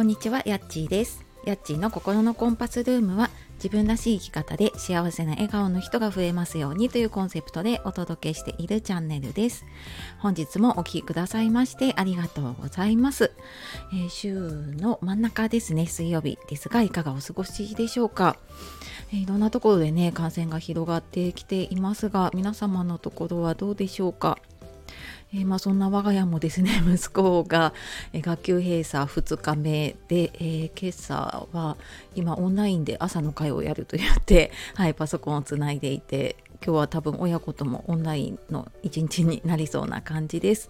こんにちは、やっちーです。やっちーの心のコンパスルームは自分らしい生き方で幸せな笑顔の人が増えますようにというコンセプトでお届けしているチャンネルです。本日もお聴きくださいましてありがとうございます。えー週の真ん中ですね、水曜日ですがいかがお過ごしでしょうか？えーいろんなところでね、感染が広がってきていますが、皆様のところはどうでしょうか？えーまあ、そんな我が家もですね 息子が、学級閉鎖2日目で、えー今朝は今オンラインで朝の会をやると言って、はい、パソコンをつないでいて今日は多分親子ともオンラインの一日になりそうな感じです。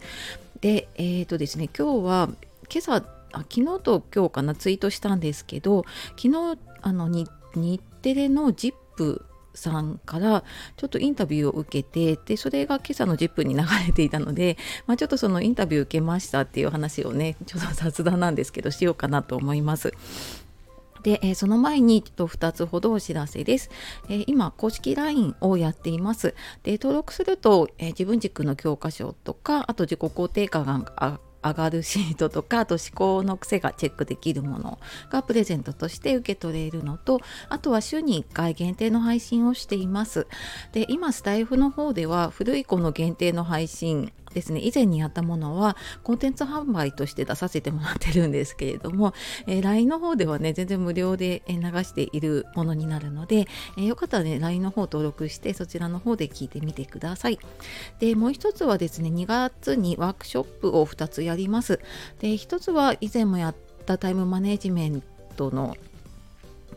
でえっ、とですね今日は今朝あ昨日と今日かなツイートしたんですけど昨日あの日テレの ZIP さんからちょっとインタビューを受けてでそれが今朝の10分に流れていたので、まあ、ちょっとそのインタビュー受けましたっていう話をねちょっと雑談なんですけどしようかなと思います。で、えその前にちょっと2つほどお知らせです。え今、公式 LINE をやっています。で、登録すると、え自分軸の教科書とか、あと自己肯定感が上がるシートとか、あと思考の癖がチェックできるものがプレゼントとして受け取れるのと、あとは週に1回限定の配信をしています。で、今、スタイフの方では古い子の限定の配信ですね以前にやったものはコンテンツ販売として出させてもらってるんですけれども、えー LINE の方ではね全然無料で流しているものになるので、えーよかったらね LINE の方登録してそちらの方で聞いてみてください。でもう一つはですね2月にワークショップを2つやります。で一つは以前もやったタイムマネジメントの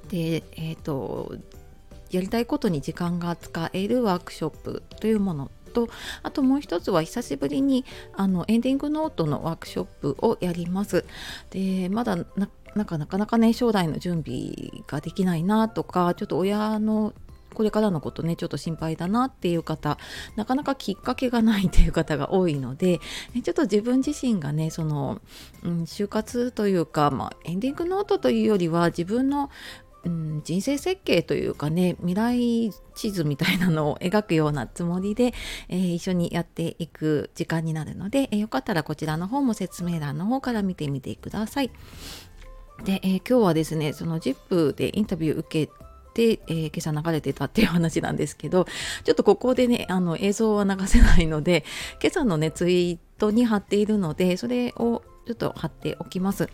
でえっ、とやりたいことに時間が使えるワークショップというものとあともう一つは久しぶりにあのエンディングノートのワークショップをやります。でまだなんかなかなかね将来の準備ができないなとかちょっと親のこれからのことねちょっと心配だなっていう方なかなかきっかけがないっていう方が多いのでちょっと自分自身がねその、うん、就活というか、まあ、エンディングノートというよりは自分のうん、人生設計というかね未来地図みたいなのを描くようなつもりで、えー一緒にやっていく時間になるので、えーよかったらこちらの方も説明欄の方から見てみてください。で、えー今日はですねその ZIP でインタビュー受けて、えー今朝流れてたっていう話なんですけどちょっとここでねあの映像は流せないので今朝のねツイートに貼っているのでそれをちょっと貼っておきます。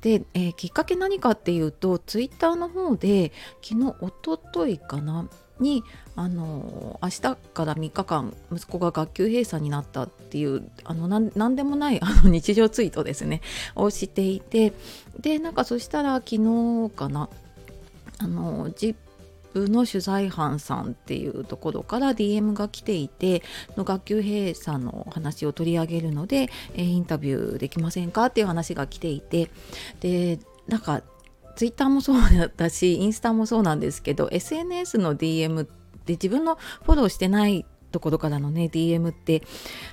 で、えーきっかけ何かっていうとツイッターの方で昨日おとといかなにあの明日から3日間息子が学級閉鎖になったっていうあのなんなんでもないあの日常ツイートですねをしていてでなんかそしたら昨日かなあのーの取材班さんっていうところから DM が来ていての学級閉鎖の話を取り上げるので、インタビューできませんかっていう話が来ていてでなんかツイッターもそうだったしインスタもそうなんですけど SNS の DM って自分のフォローしてないところからのね DM って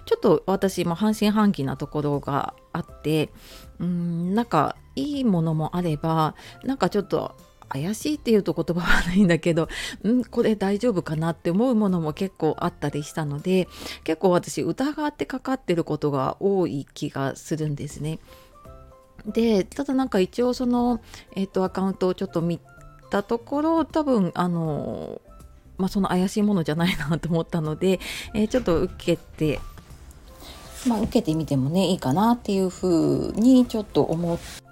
ちょっと私も半信半疑なところがあってうんなんかいいものもあればなんかちょっと怪しいっていうと言葉はないんだけどんこれ大丈夫かなって思うものも結構あったりしたので結構私疑ってかかってることが多い気がするんですね。でただなんか一応その、えっとアカウントをちょっと見たところ多分あのまあその怪しいものじゃないなと思ったので、えーちょっと受けてまあ受けてみてもねいいかなっていうふうにちょっと思って。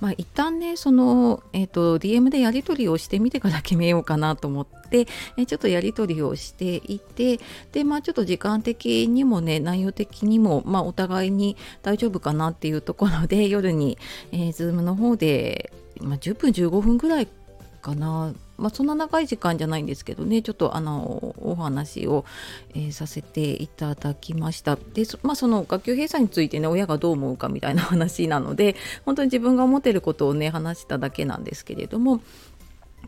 まあ一旦ねその、えー、と DM でやり取りをしてみてから決めようかなと思って、えちょっとやり取りをしていてでまあちょっと時間的にもね内容的にも、まあ、お互いに大丈夫かなっていうところで夜に、えー、Zoom の方で、まあ、10分15分ぐらいかな、まあ、そんな長い時間じゃないんですけどねちょっとあのお話を、えーさせていただきました。で,、まあ、その学級閉鎖についてね親がどう思うかみたいな話なので 本当に自分が思ってることをね話しただけなんですけれども。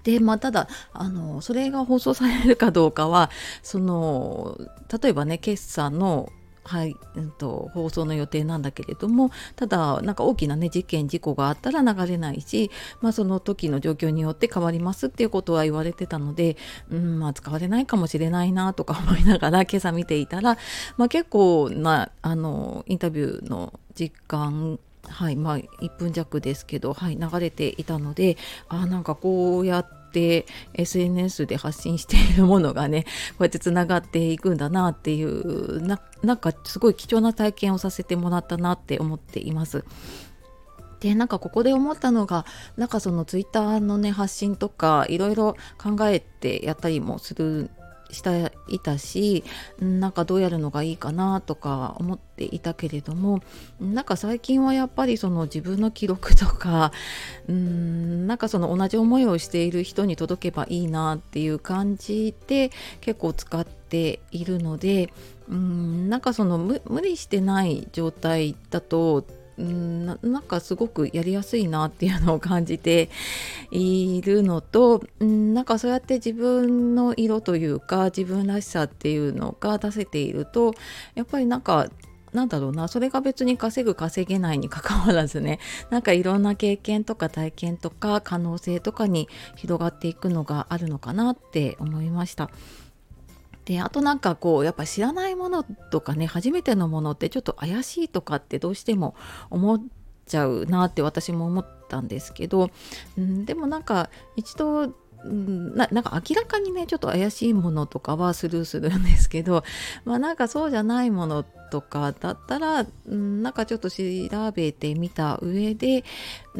でまあ、ただあのそれが放送されるかどうかはその例えばね決算のはい、うん、と放送の予定なんだけれどもただなんか大きなね事件事故があったら流れないし、まあ、その時の状況によって変わりますっていうことは言われてたので、うんまあ、使われないかもしれないなとか思いながら今朝見ていたら、まあ、結構なあのインタビューの時間はいまあ、1分弱ですけど、はい、流れていたのであなんかこうやって SNS で発信しているものがねこうやってつながっていくんだなっていうななんかすごい貴重な体験をさせてもらったなって思っています。でなんかここで思ったのがなんかそのツイッターのね発信とかいろいろ考えてやったりもするしていたしなんかどうやるのがいいかなとか思っていたけれどもなんか最近はやっぱりその自分の記録とか うんなんかその同じ思いをしている人に届けばいいなっていう感じで結構使っているのでうんなんかその無理してない状態だとうんなんかすごくやりやすいなっていうのを感じているのとんなんかそうやって自分の色というか自分らしさっていうのが出せているとやっぱりなんかなんだろうなそれが別に稼ぐ稼げないにかかわらずね なんかいろんな経験とか体験とか可能性とかに広がっていくのがあるのかなって思いました。であとなんかこうやっぱ知らないものとかね初めてのものってちょっと怪しいとかってどうしても思っちゃうなって私も思ったんですけど、うん、でもなんか一度ななんか明らかにねちょっと怪しいものとかはスルーするんですけど まあなんかそうじゃないものとかだったら、ん、なんかちょっと調べてみた上で、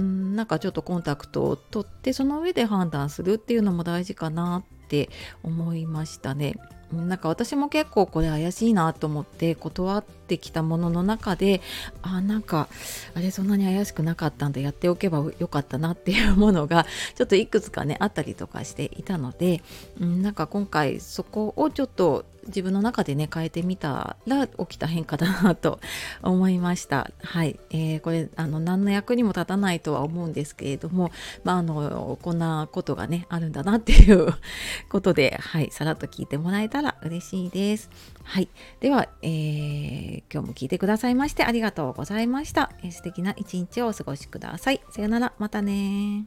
ん、なんかちょっとコンタクトを取ってその上で判断するっていうのも大事かなって思いましたね。なんか私も結構これ怪しいなと思って断ってきたものの中であなんかあれそんなに怪しくなかったんでやっておけばよかったなっていうものが ちょっといくつかねあったりとかしていたので、うん、なんか今回そこをちょっと自分の中でね変えてみたら起きた変化だなと思いました。はい、えー、これあの何の役にも立たないとは思うんですけれどもまああのこんなことがねあるんだなっていうことではいさらっと聞いてもらえたら嬉しいです。はい。では、えー、今日も聞いてくださいましてありがとうございました、えー、素敵な一日をお過ごしください。さよなら。またね